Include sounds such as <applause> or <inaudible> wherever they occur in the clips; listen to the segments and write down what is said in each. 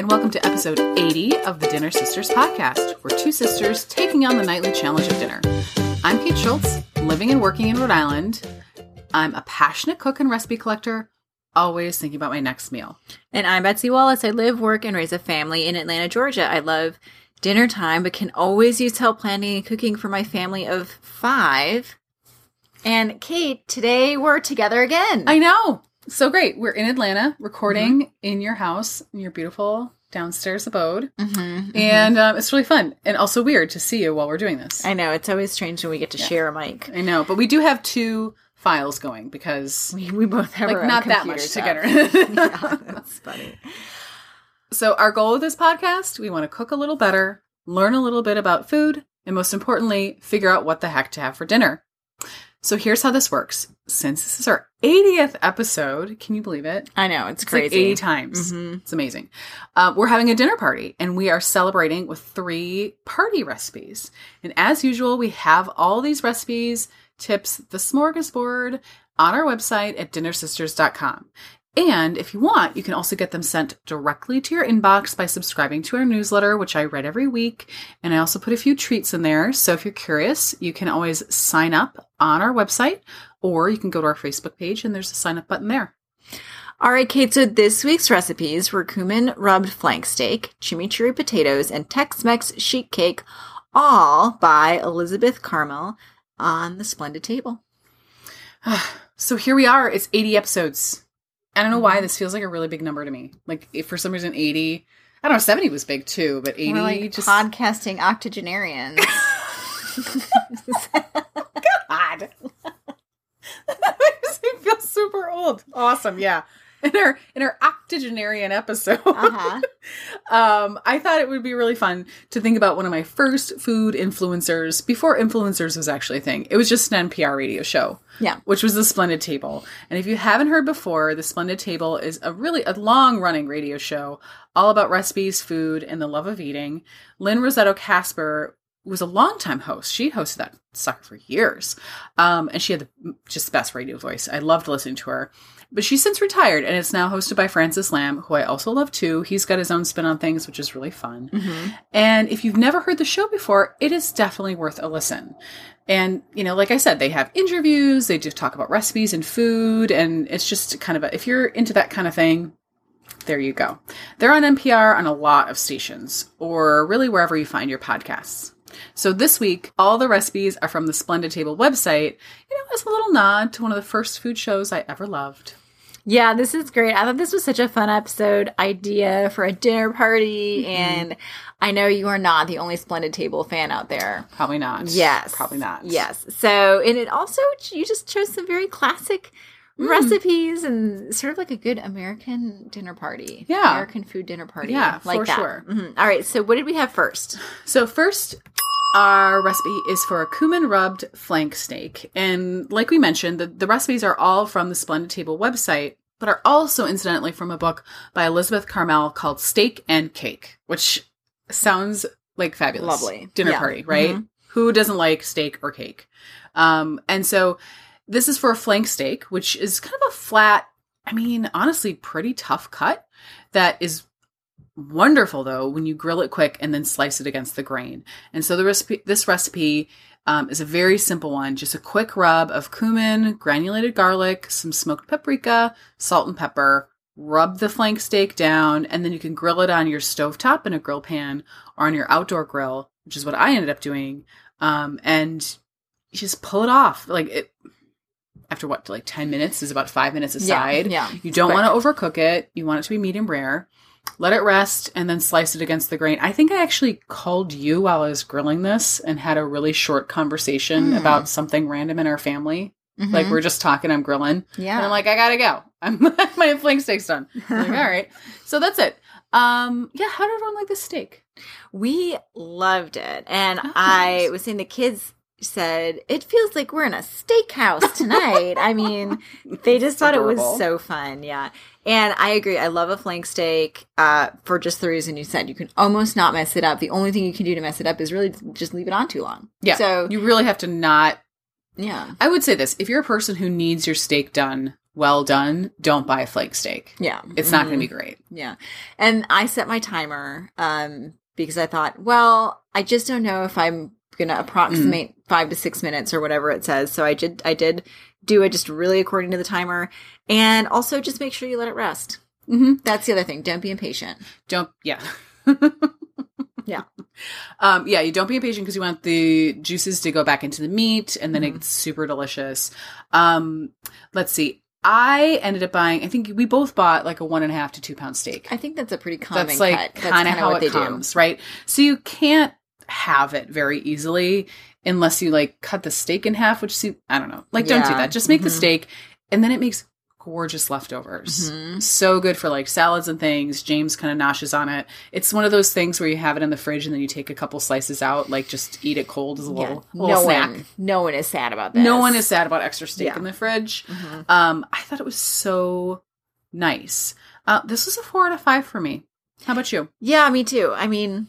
and welcome to episode 80 of the Dinner Sisters podcast. We're two sisters taking on the nightly challenge of dinner. I'm Kate Schultz, living and working in Rhode Island. I'm a passionate cook and recipe collector, always thinking about my next meal. And I'm Betsy Wallace. I live, work, and raise a family in Atlanta, Georgia. I love dinner time, but can always use help planning and cooking for my family of five. And Kate, today we're together again. I know. So great. We're in Atlanta recording in your house, in your beautiful downstairs abode. Mhm, And um, it's really fun and also weird to see you while we're doing this. I know it's always strange when we get to share a mic. I know, but we do have two files going because We, we both have like our own not that much stuff. together. <laughs> yeah, <laughs> that's funny. So, our goal with this podcast, we want to cook a little better, learn a little bit about food, and most importantly, figure out what the heck to have for dinner. So, here's how this works. Since this is our 80th episode, can you believe it? I know it's, It's like crazy. 80 times. Mhm. It's amazing. Uh, we're having a dinner party and we are celebrating with three party recipes. And as usual, we have all these recipes, tips, the smorgasbord on our website at dinnersisters.com. And if you want, you can also get them sent directly to your inbox by subscribing to our newsletter, which I read every week. And I also put a few treats in there. So if you're curious, you can always sign up on our website or you can go to our Facebook page and there's a sign up button there. All right, Kate. So this week's recipes were cumin rubbed flank steak, chimichurri potatoes, and Tex-Mex sheet cake, all by Elizabeth Karmel on the Splendid Table. Ah, so here we are. It's 80 episodes. I don't know why this feels like a really big number to me. Like if for some reason 80, I don't know, 70 was big too, but 80 We're like just podcasting octogenarians. <laughs> <laughs> <laughs> That makes me feel super old. Awesome, yeah. In our in our octogenarian episode, uh-huh. <laughs> um, I thought it would be really fun to think about one of my first food influencers before influencers was actually a thing. It was just an NPR radio show. Yeah. Which was the Splendid Table. And if you haven't heard before, the Splendid Table is a really a long running radio show all about recipes, food, and the love of eating. Lynne Rossetto Kasper was a longtime host. She hosted that sucker for years. Um, and she had the, just the best radio voice. I loved listening to her. But she's since retired and it's now hosted by Francis Lam, who I also love too. He's got his own spin on things, which is really fun. And if you've never heard the show before, it is definitely worth a listen. And, you know, like I said, they have interviews, they do talk about recipes and food, and it's just kind of a, if you're into that kind of thing, there you go. They're on NPR on a lot of stations, or really wherever you find your podcasts. So this week, all the recipes are from the Splendid Table website, you know, as a little nod to one of the first food shows I ever loved. Yeah, this is great. I thought this was such a fun episode idea for a dinner party. And I know you are not the only Splendid Table fan out there. Probably not. Yes. Probably not. Yes. So, and it also, you just chose some very classic Mm. recipes and sort of like a good American dinner party. Yeah. American food dinner party. Yeah, like for that. sure. Mhm. All right. So, what did we have first? So first, our recipe is for a cumin rubbed flank steak. And like we mentioned, the, the recipes are all from the Splendid Table website, but are also incidentally from a book by Elizabeth Karmel called Steak and Cake, which sounds like fabulous. Lovely. Dinner Yeah. party, right? Mhm. Who doesn't like steak or cake? Um, and so this is for a flank steak, which is kind of a flat, I mean, honestly, pretty tough cut that is wonderful though when you grill it quick and then slice it against the grain. And so the recipe, this recipe um, is a very simple one, just a quick rub of cumin, granulated garlic, some smoked paprika, salt and pepper. Rub the flank steak down, and then you can grill it on your stovetop in a grill pan or on your outdoor grill, which is what I ended up doing. Um, and you just pull it off. Like it after what, like ten minutes is about five minutes aside. yeah, You don't want to overcook it. You want it to be medium rare. Let it rest and then slice it against the grain. I think I actually called you while I was grilling this and had a really short conversation Hmm. about something random in our family. Mhm. Like we're just talking, I'm grilling. yeah. And I'm like, I gotta go. I'm <laughs> my flank steak's done. <laughs> I'm like, all right. So that's it. Um, yeah, how did everyone like the steak? We loved it. And Oh, I was saying the kids said, it feels like we're in a steakhouse tonight. I mean, <laughs> they just thought it was so fun. Yeah. And I agree. I love a flank steak uh, for just the reason you said. You can almost not mess it up. The only thing you can do to mess it up is really just leave it on too long. Yeah. So, you really have to not yeah. I would say this: if you're a person who needs your steak done well done, don't buy a flank steak. Yeah. It's not going Mhm. to be great. Yeah. And I set my timer um, because I thought, well, I just don't know if I'm going to approximate five to six minutes or whatever it says. So I did, I did do it just really according to the timer. And also just make sure you let it rest. Mm-hmm. That's the other thing. Don't be impatient. Don't, yeah. <laughs> Yeah. Um, yeah, you don't be impatient because you want the juices to go back into the meat and then Mhm. it's super delicious. Um, let's see. I ended up buying, I think we both bought like a one and a half to two pound steak. I think that's a pretty common That's like cut. Kind of how what it they comes, right? So you can't have it very easily unless you like cut the steak in half, which see, I don't know. Like, don't do that. Just make the Mhm. steak, and then it makes gorgeous leftovers. Mhm. So good for like salads and things. James kind of noshes on it. It's one of those things where you have it in the fridge and then you take a couple slices out, like just eat it cold as a Yeah. little, little No snack. one, no one is sad about that. No one is sad about extra steak Yeah. in the fridge. Mhm. Um, I thought it was so nice. Uh, this was a four out of five for me. How about you? Yeah, me too. I mean,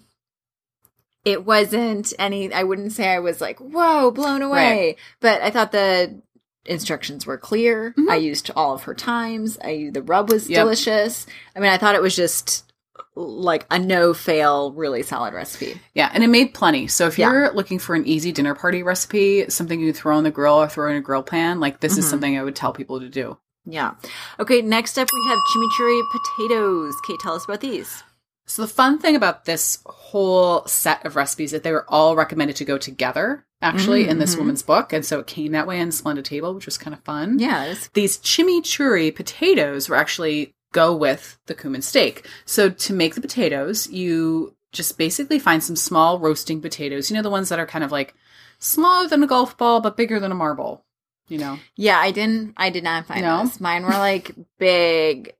it wasn't any, I wouldn't say I was like, whoa, blown away. But I thought the instructions were clear. Mhm. I used all of her times. I The rub was Yep. delicious. I mean, I thought it was just like a no fail, really solid recipe. Yeah, and it made plenty. So if you're looking for an easy dinner party recipe, something you throw on the grill or throw in a grill pan, like this is Mhm. something I would tell people to do. Yeah. Okay, next up we have chimichurri potatoes. Kate, tell us about these. So the fun thing about this whole set of recipes that they were all recommended to go together actually in this Mhm. woman's book, and so it came that way on Splendid Table, which was kind of fun. Yeah, it's These chimichurri potatoes were actually go with the cumin steak. So to make the potatoes, you just basically find some small roasting potatoes. You know the ones that are kind of like smaller than a golf ball but bigger than a marble. You know. Yeah, I didn't. I did not find No? those. Mine were like big.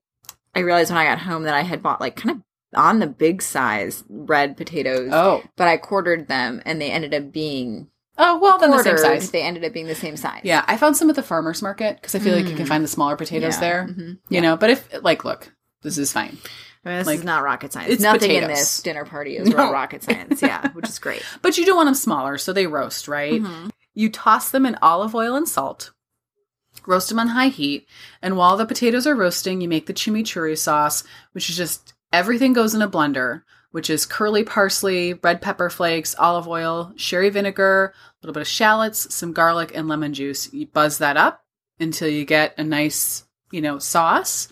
I realized when I got home that I had bought like kind of on the big size red potatoes, Oh. but I quartered them and they ended up being Oh well, then the same size. They ended up being the same size. Yeah, I found some at the farmers market because I feel like you can Mm. find the smaller potatoes Yeah. there. Mhm. You Yeah. know, but if like, look, this is fine. I mean, this like, is not rocket science. it's Nothing in this dinner party is No. rocket science. Yeah, <laughs> which is great. But you do want them smaller, so they roast, right? Mhm. You toss them in olive oil and salt, roast them on high heat, and while the potatoes are roasting, you make the chimichurri sauce, which is just everything goes in a blender, which is curly parsley, red pepper flakes, olive oil, sherry vinegar, a little bit of shallots, some garlic, and lemon juice. You buzz that up until you get a nice, you know, sauce.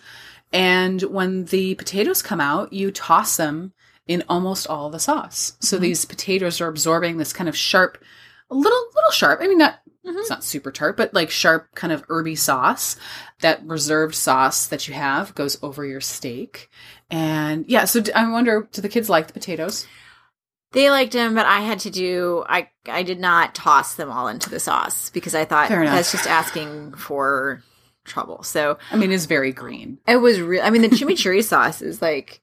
And when the potatoes come out, you toss them in almost all the sauce. So Mhm. these potatoes are absorbing this kind of sharp, a little little sharp. I mean, not Mhm. it's not super tart, but like sharp kind of herby sauce. That reserved sauce that you have goes over your steak. And yeah, so I wonder, do the kids like the potatoes? They liked them, but I had to do. I I did not toss them all into the sauce because I thought that's just asking for trouble. So I mean, it's very green. It was real. I mean, the chimichurri <laughs> sauce is like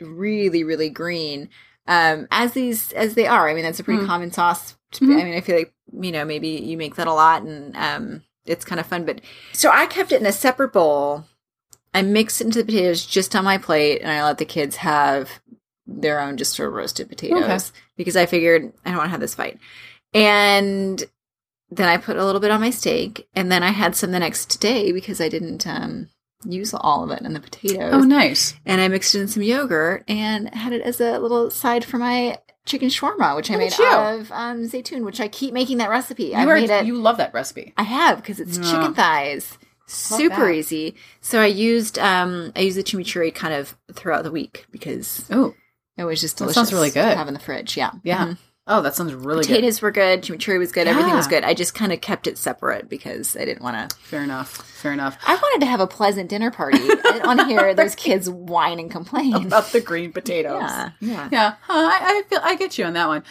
really, really green. Um, as these as they are. I mean, that's a pretty Mm. common sauce. To be, Mhm. I mean, I feel like you know maybe you make that a lot, and um, it's kind of fun. But so I kept it in a separate bowl. I mixed it into the potatoes just on my plate, and I let the kids have their own just sort of roasted potatoes Okay. because I figured I don't want to have this fight. And then I put a little bit on my steak, and then I had some the next day because I didn't um, use all of it in the potatoes. Oh, nice. And I mixed in some yogurt and had it as a little side for my chicken shawarma, which I made you. out of um, Zaitoun, which I keep making that recipe. You, I are, made it. you love that recipe. I have because it's Yeah. chicken thighs. Super that. easy. So I used um I used the chimichurri kind of throughout the week because Oh, it was just That delicious. sounds really to good. have in the fridge. Yeah, Yeah. Mhm. oh, that sounds really good. Potatoes were good. Chimichurri was good. Everything was good. I just kind of kept it separate because I didn't want to. Fair enough. Fair enough. I wanted to have a pleasant dinner party. <laughs> I didn't want to hear those kids whine and complain. About the green potatoes. yeah, yeah. Yeah, huh, I, I feel I get you on that one.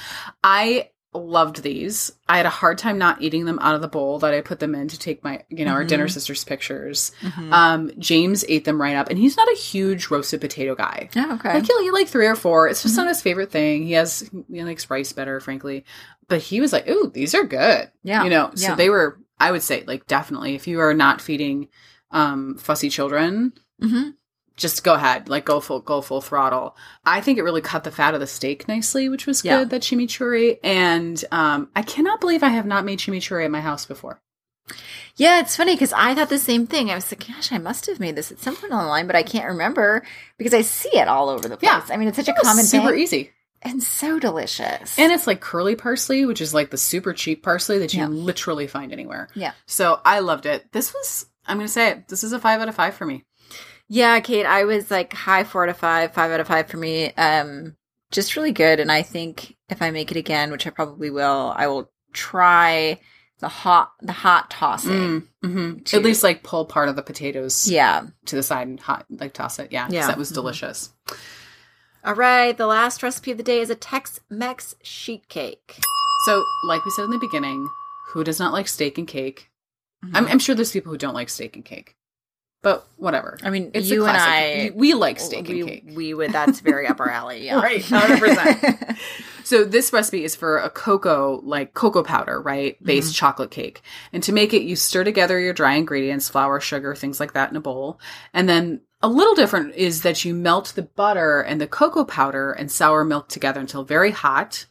I loved these. I had a hard time not eating them out of the bowl that I put them in to take my, you know, our Mhm. dinner sisters pictures. Mhm. Um, James ate them right up, and he's not a huge roasted potato guy. oh, okay. Like he'll eat like three or four. It's just Mhm. not his favorite thing. He has he likes rice better, frankly. But he was like, "Ooh, these are good." yeah, You know, so yeah. they were. I would say, like, definitely, if you are not feeding um fussy children, Mhm. Just go ahead, like go full go full throttle. I think it really cut the fat of the steak nicely, which was good. Yeah. That chimichurri, and um, I cannot believe I have not made chimichurri at my house before. Yeah, it's funny because I thought the same thing. I was like, gosh, I must have made this at some point online, but I can't remember because I see it all over the place. Yeah. I mean, it's such a It was common super thing. easy. And so delicious. And it's like curly parsley, which is like the super cheap parsley that you Yeah. literally find anywhere. Yeah. So I loved it. This was, I'm going to say it, this is a five out of five for me. Yeah, Kate, I was like high four out of five, five out of five for me. Um, just really good. And I think if I make it again, which I probably will, I will try the hot, the hot tossing. Mm, mhm. to- At least like pull part of the potatoes Yeah. to the side and hot, like toss it. Yeah, Yeah. That was Mhm. delicious. All right. The last recipe of the day is a Tex Mex sheet cake. So, like we said in the beginning, who does not like steak and cake? I'm, I'm sure there's people who don't like steak and cake, but whatever. I mean, It's you and. I, we like steak we, and cake. we would, that's very up our alley. Yeah. Right, 100%. So this recipe is for a cocoa, like cocoa powder, right? Based mm-hmm. chocolate cake. And to make it, you stir together your dry ingredients, flour, sugar, things like that in a bowl. And then a little different is that you melt the butter and the cocoa powder and sour milk together until very hot.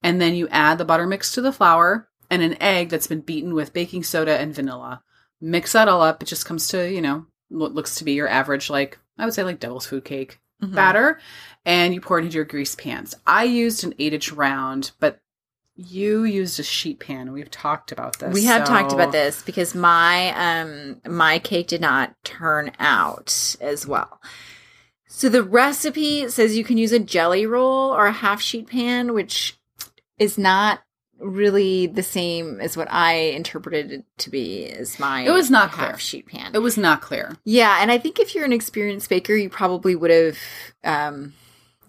And then you add the butter mix to the flour and an egg that's been beaten with baking soda and vanilla. Mix that all up. It just comes to, you know, what looks to be your average, like, I would say like devil's food cake Mhm. batter and you pour it into your grease pans. I used an eight inch round, but you used a sheet pan. We've talked about this. We have so- talked about this because my um my cake did not turn out as well. So the recipe says you can use a jelly roll or a half sheet pan, which is not really the same as what I interpreted it to be as my It was not half clear. sheet pan. It was not clear. Yeah, and I think if you're an experienced baker, you probably would have um,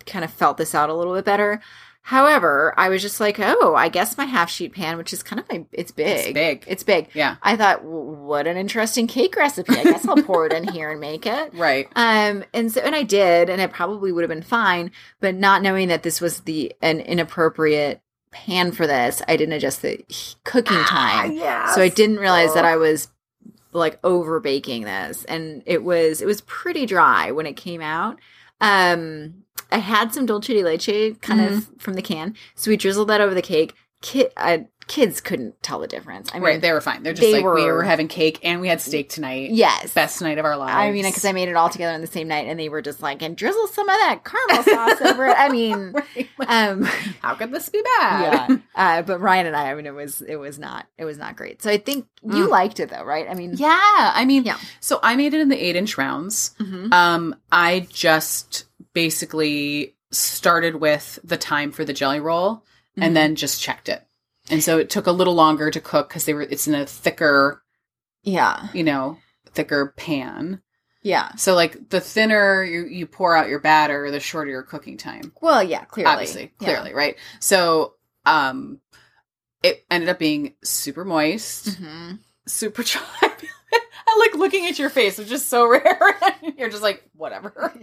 kind of felt this out a little bit better. However, I was just like, oh, I guess my half sheet pan, which is kind of my, it's big. It's big. It's big. Yeah. I thought, what an interesting cake recipe. I guess I'll pour it in here and make it. <laughs> Right. Um, and so, and I did, and it probably would have been fine, but not knowing that this was the an inappropriate pan for this, I didn't adjust the cooking time. yeah. So I didn't realize that I was like over baking this and it was it was pretty dry when it came out. Um I had some dulce de leche kind of from the can. So we drizzled that over the cake. Kid, uh, kids couldn't tell the difference. I mean, right. They were fine. They're just they like, we were- were having cake and we had steak tonight. yes. Best night of our lives. I mean, because I made it all together on the same night, and they were just like, and drizzle some of that caramel sauce over it. I mean, <laughs> Right. um, <laughs> How could this be bad? yeah. Uh, but Ryan and I, I mean, it was it was not it was not great. So I think you Mm. liked it though, right? I mean, Yeah. I mean, Yeah. so I made it in the eight inch rounds. Mhm. Um, I just basically started with the time for the jelly roll Mhm. and then just checked it. And so it took a little longer to cook because they were it's in a thicker, yeah, you know, thicker pan. yeah. So like the thinner you, you pour out your batter, the shorter your cooking time. Well, yeah, clearly, Obviously, Yeah. clearly, right? So um it ended up being super moist, Mhm. super <laughs> dry. <laughs> I like looking at your face, which is so <laughs> rare. <laughs> You're just like, whatever.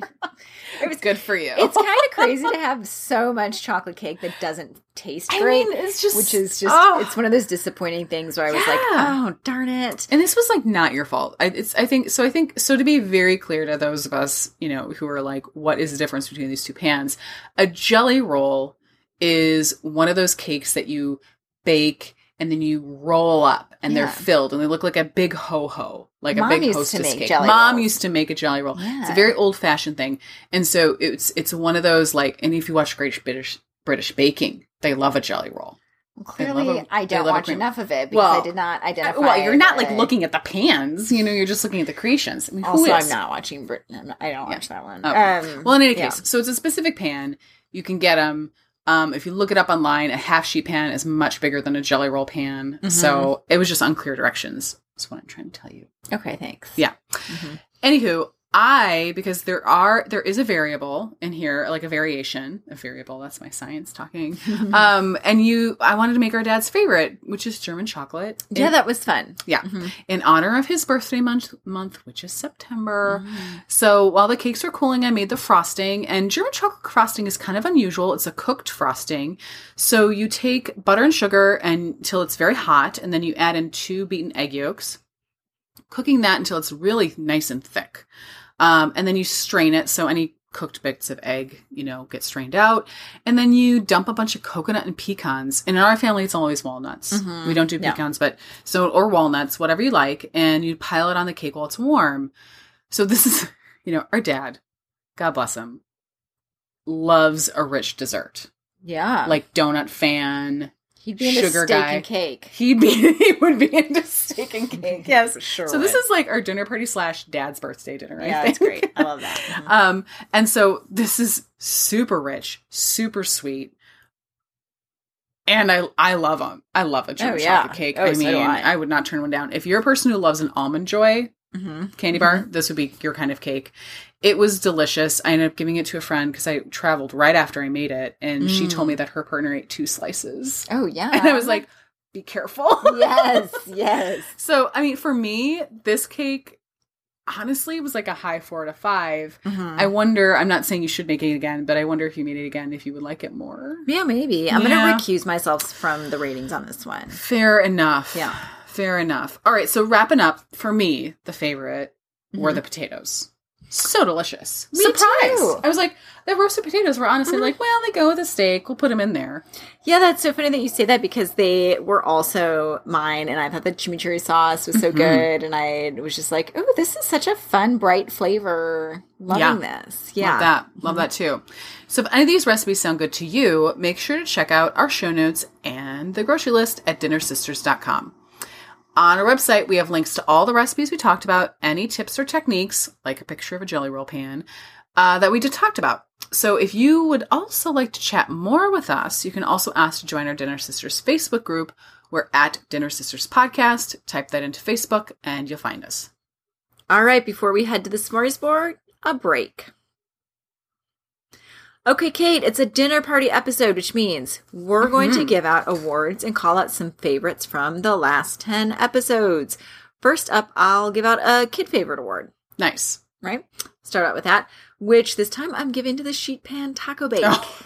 it was good for you. It's kind of crazy to have so much chocolate cake that doesn't taste I great, mean, it's just which is just oh. it's one of those disappointing things where I was like, oh darn it. And this was like not your fault. I, it's I think so. I think so. To be very clear to those of us, you know, who are like, what is the difference between these two pans? A jelly roll is one of those cakes that you bake and then you roll up and Yeah. they're filled and they look like a big ho ho, like Mom a big used to hostess make cake. jelly Mom rolls. used to make a jelly roll. It's a very old fashioned thing, and so it's it's one of those like. And if you watch Great British British Baking, they love a jelly roll. Well, clearly, a- I don't watch enough of it because I did not identify. Well, you're not like the- looking at the pans, you know. You're just looking at the creations. I mean, Also, I'm not watching Britain. I don't watch that one. Oh. Um, Well, in any yeah. case, so it's a specific pan. You can get them. Um, if you look it up online, a half sheet pan is much bigger than a jelly roll pan. Mhm. So it was just unclear directions. That's what I'm trying to tell you. okay, thanks. Yeah. Mhm. Anywho, I because there are there is a variable in here, like a variation, a variable. That's my science talking. <laughs> um, and you, I wanted to make our dad's favorite, which is German chocolate. yeah, in, that was fun. yeah, Mhm. in honor of his birthday month, month which is September. Mm. So while the cakes were cooling, I made the frosting. And German chocolate frosting is kind of unusual. It's a cooked frosting. So you take butter and sugar until it's very hot, and then you add in two beaten egg yolks, cooking that until it's really nice and thick. Um, and then you strain it so any cooked bits of egg, you know, get strained out. And then you dump a bunch of coconut and pecans. And in our family, it's always walnuts. Mhm. We don't do pecans, but so, or walnuts, whatever you like. And you pile it on the cake while it's warm. So this is, <laughs> you know, our dad, God bless him, loves a rich dessert. Yeah. Like donut fan. He'd be into sugar steak guy. and cake. He'd be, <laughs> he would be into steak and <laughs> cake. Yes. Sure. So this is like our dinner party slash dad's birthday dinner. I yeah, think. that's great. I love that. <laughs> Mhm. Um, and so this is super rich, super sweet. And I I love them. I love a German Oh, yeah. chocolate cake. Oh, I so do mean, I. I. would not turn one down. If you're a person who loves an almond joy Mhm. candy bar, this would be your kind of cake. It was delicious. I ended up giving it to a friend because I traveled right after I made it, and she Mm. told me that her partner ate two slices, Oh yeah. <laughs> and I was like, "Be careful." yes, <laughs> yes. So, I mean, for me, this cake honestly was like a high four to five. Mhm. I wonder, I'm not saying you should make it again, but I wonder if you made it again, if you would like it more. yeah, maybe. I'm Yeah. gonna recuse myself from the ratings on this one. Fair enough. Yeah. Fair enough. All right. So, wrapping up, for me, the favorite were Mhm. the potatoes. So delicious. Me Surprise. too. I was like, the roasted potatoes were honestly Mhm. like, well, they go with the steak. We'll put them in there. Yeah, that's so funny that you say that because they were also mine, and I thought the chimichurri sauce was so Mhm. good, and I was just like, "Oh, this is such a fun, bright flavor." Loving this, yeah. Love that. Love that too. So if any of these recipes sound good to you, make sure to check out our show notes and the grocery list at dinnersisters.com. On our website, we have links to all the recipes we talked about, any tips or techniques, like a picture of a jelly roll pan, uh, that we just talked about. So if you would also like to chat more with us, you can also ask to join our Dinner Sisters Facebook group. We're at Dinner Sisters Podcast. Type that into Facebook and you'll find us. All right, before we head to the smorgasbord, a break. Okay, Kate, it's a dinner party episode, which means we're going to mm-hmm. give out awards and call out some favorites from the last 10 episodes. First up, I'll give out a kid favorite award, Nice. right? Start out with that, which this time I'm giving to the sheet pan taco bake. Oh.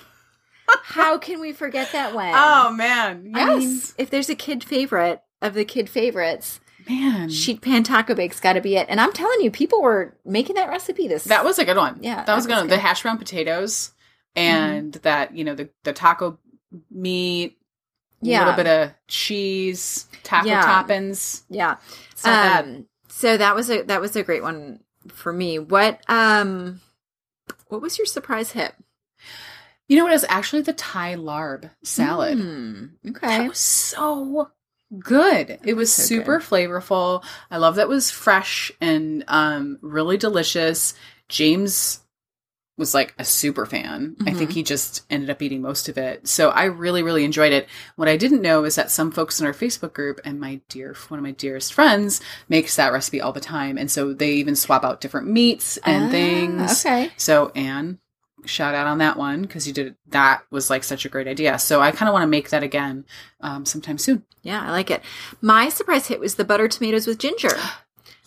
<laughs> How can we forget that one? Oh man. Yes. I mean, if there's a kid favorite of the kid favorites, man. sheet pan taco bake's got to be it. And I'm telling you, people were making that recipe this. That was a good one. Yeah, that was a that good. The hash brown potatoes and that you know the the taco meat, yeah, a little bit of cheese, taco Yeah. toppings. yeah. Bad. Um, so that was a that was a great one for me. What um, what was your surprise hit? You know what? It was actually the Thai larb salad. Mm, That okay. was so good. It was so super flavorful. I love that it was fresh and um really delicious. James was like a super fan. I think Mhm. he just ended up eating most of it. So I really, really enjoyed it. What I didn't know is that some folks in our Facebook group and my dear one of my dearest friends makes that recipe all the time. And so they even swap out different meats and Ah, things. Okay. So Anne, shout out on that one because you did that was like such a great idea. So I kind of want to make that again um, sometime soon. Yeah, I like it. My surprise hit was the butter tomatoes with ginger. <gasps>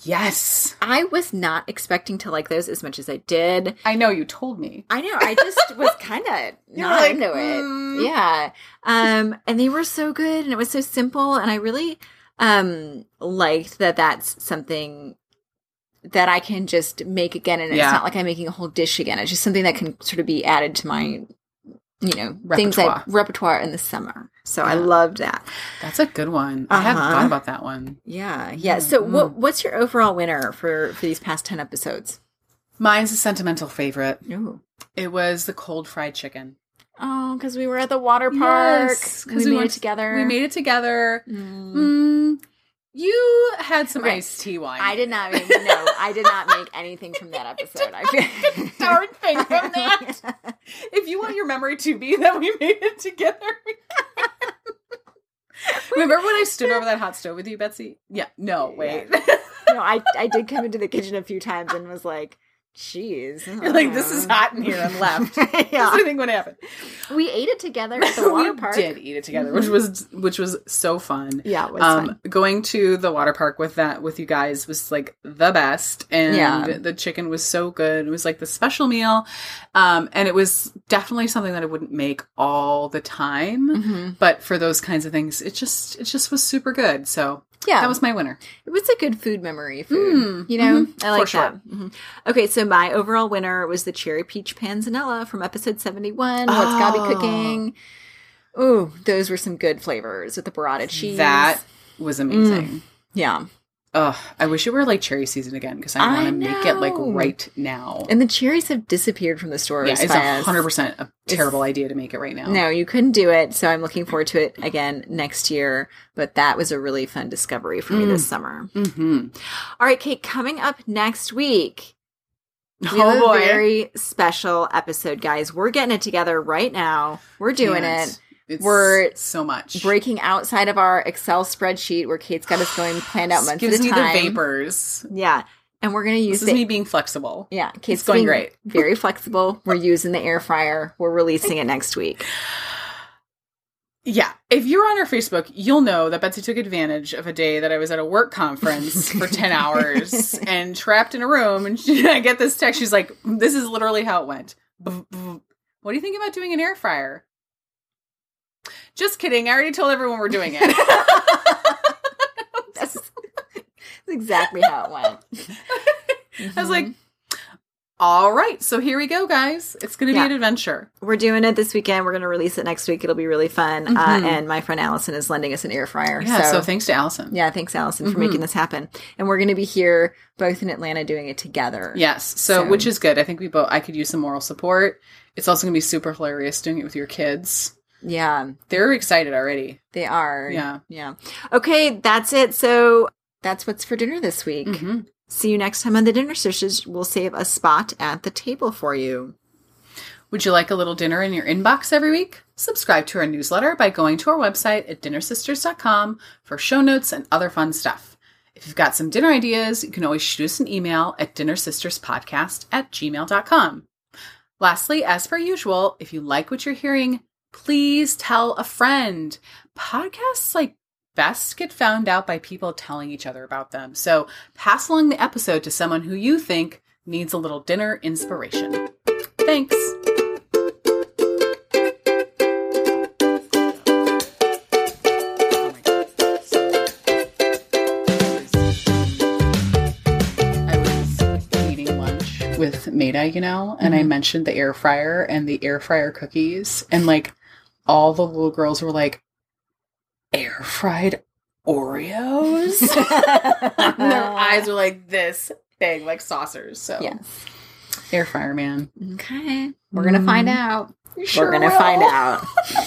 Yes, I was not expecting to like those as much as I did. I know you told me. I know. I just was <laughs> kind of not like, into it. mm. Yeah. Um, and they were so good and it was so simple. And I really um liked that that's something that I can just make again. And Yeah. it's not like I'm making a whole dish again. It's just something that can sort of be added to my, you know, things I Repertoire. repertoire in the summer. So I Yeah. loved that. That's a good one. I hadn't Uh-huh. thought about that one. Yeah. Yeah. So what Mm. what's your overall winner for for these past 10 episodes? Mine's a sentimental favorite. Ooh. It was the cold fried chicken. Oh, because we were at the water park. Yes, we, we made went- it together. We made it together. Mm. Mm, you had some Okay. iced tea wine. I did not make no. I did not make anything from that <laughs> episode. I feel <laughs> darn thing from that. <laughs> if you want your memory to be that we made it together. Remember when I stood over that hot stove with you, Betsy? Yeah. No, wait. no, I I did come into the kitchen a few times and was like, "Jeez." <laughs> You're like, this is hot in here and left. <laughs> That's what yeah, I think would happen. we ate it together at the <laughs> water we park. did eat it together, which was which was so fun. Yeah, it was um fun. going to the water park with that with you guys was like the best and Yeah. the chicken was so good it was like the special meal um and it was definitely something that i wouldn't make all the time Mhm. but for those kinds of things it just it just was super good so Yeah. That was my winner. It was a good food memory food. Mm, you know, mhm, I like sure. that. Mhm. Okay, so my overall winner was the cherry peach panzanella from episode 71. What's Gaby Oh. cooking? Oh, those were some good flavors with the burrata cheese. That was amazing. yeah. Ugh, I wish it were like cherry season again because I want to make it like right now. And the cherries have disappeared from the stores. yeah, it's hundred percent a terrible idea to make it right now. No, you couldn't do it. So I'm looking forward to it again next year. But that was a really fun discovery for me Mm. this summer. Mm-hmm. All right, Kate, coming up next week, we Oh have boy, a very special episode, guys. We're getting it together right now. We're doing it. It's We're so much. Breaking outside of our Excel spreadsheet where Kate's got us going planned out months gives at me time. the vapors. Yeah. And we're going to use This is the me being flexible. Yeah, Kate's going being great. <laughs> Very flexible. We're using the air fryer. We're releasing it next week. Yeah. If you're on our Facebook, you'll know that Betsy took advantage of a day that I was at a work conference for 10 <laughs> hours and trapped in a room. And she, <laughs> I get this text. She's like, this is literally how it went. What do you think about doing an air fryer? Just kidding. I already told everyone we're doing it. That's, exactly how it went. I was like, all right. So here we go, guys. It's going to Yeah. be an adventure. We're doing it this weekend. We're going to release it next week. It'll be really fun. Uh, Mhm. and my friend Allison is lending us an air fryer. Yeah. So, so thanks to Allison. Yeah, thanks, Allison, for Mhm. making this happen. And we're going to be here both in Atlanta doing it together. Yes. So, So- which is good. I think we both, I could use some moral support. It's also going to be super hilarious doing it with your kids. Yeah, They're excited already. they are. Yeah. Yeah. Okay, that's it. So that's what's for dinner this week. hmm See you next time on the Dinner Sisters. We'll save a spot at the table for you. Would you like a little dinner in your inbox every week? Subscribe to our newsletter by going to our website at dinnersisters.com for show notes and other fun stuff. If you've got some dinner ideas, you can always shoot us an email at dinnersisterspodcast at gmail.com. Lastly, as per usual, if you like what you're hearing, please tell a friend. Podcasts like best get found out by people telling each other about them. So pass along the episode to someone who you think needs a little dinner inspiration. Thanks. I was eating lunch with Maida, you know, and I mm-hmm. mentioned the air fryer and the air fryer cookies, and like all the little girls were like, air fried Oreos? <laughs> and their eyes were like this big, like saucers. So, Yes. air fryer, man. Okay. We're going to find mm-hmm. out. Sure We're going to will. find out. <laughs>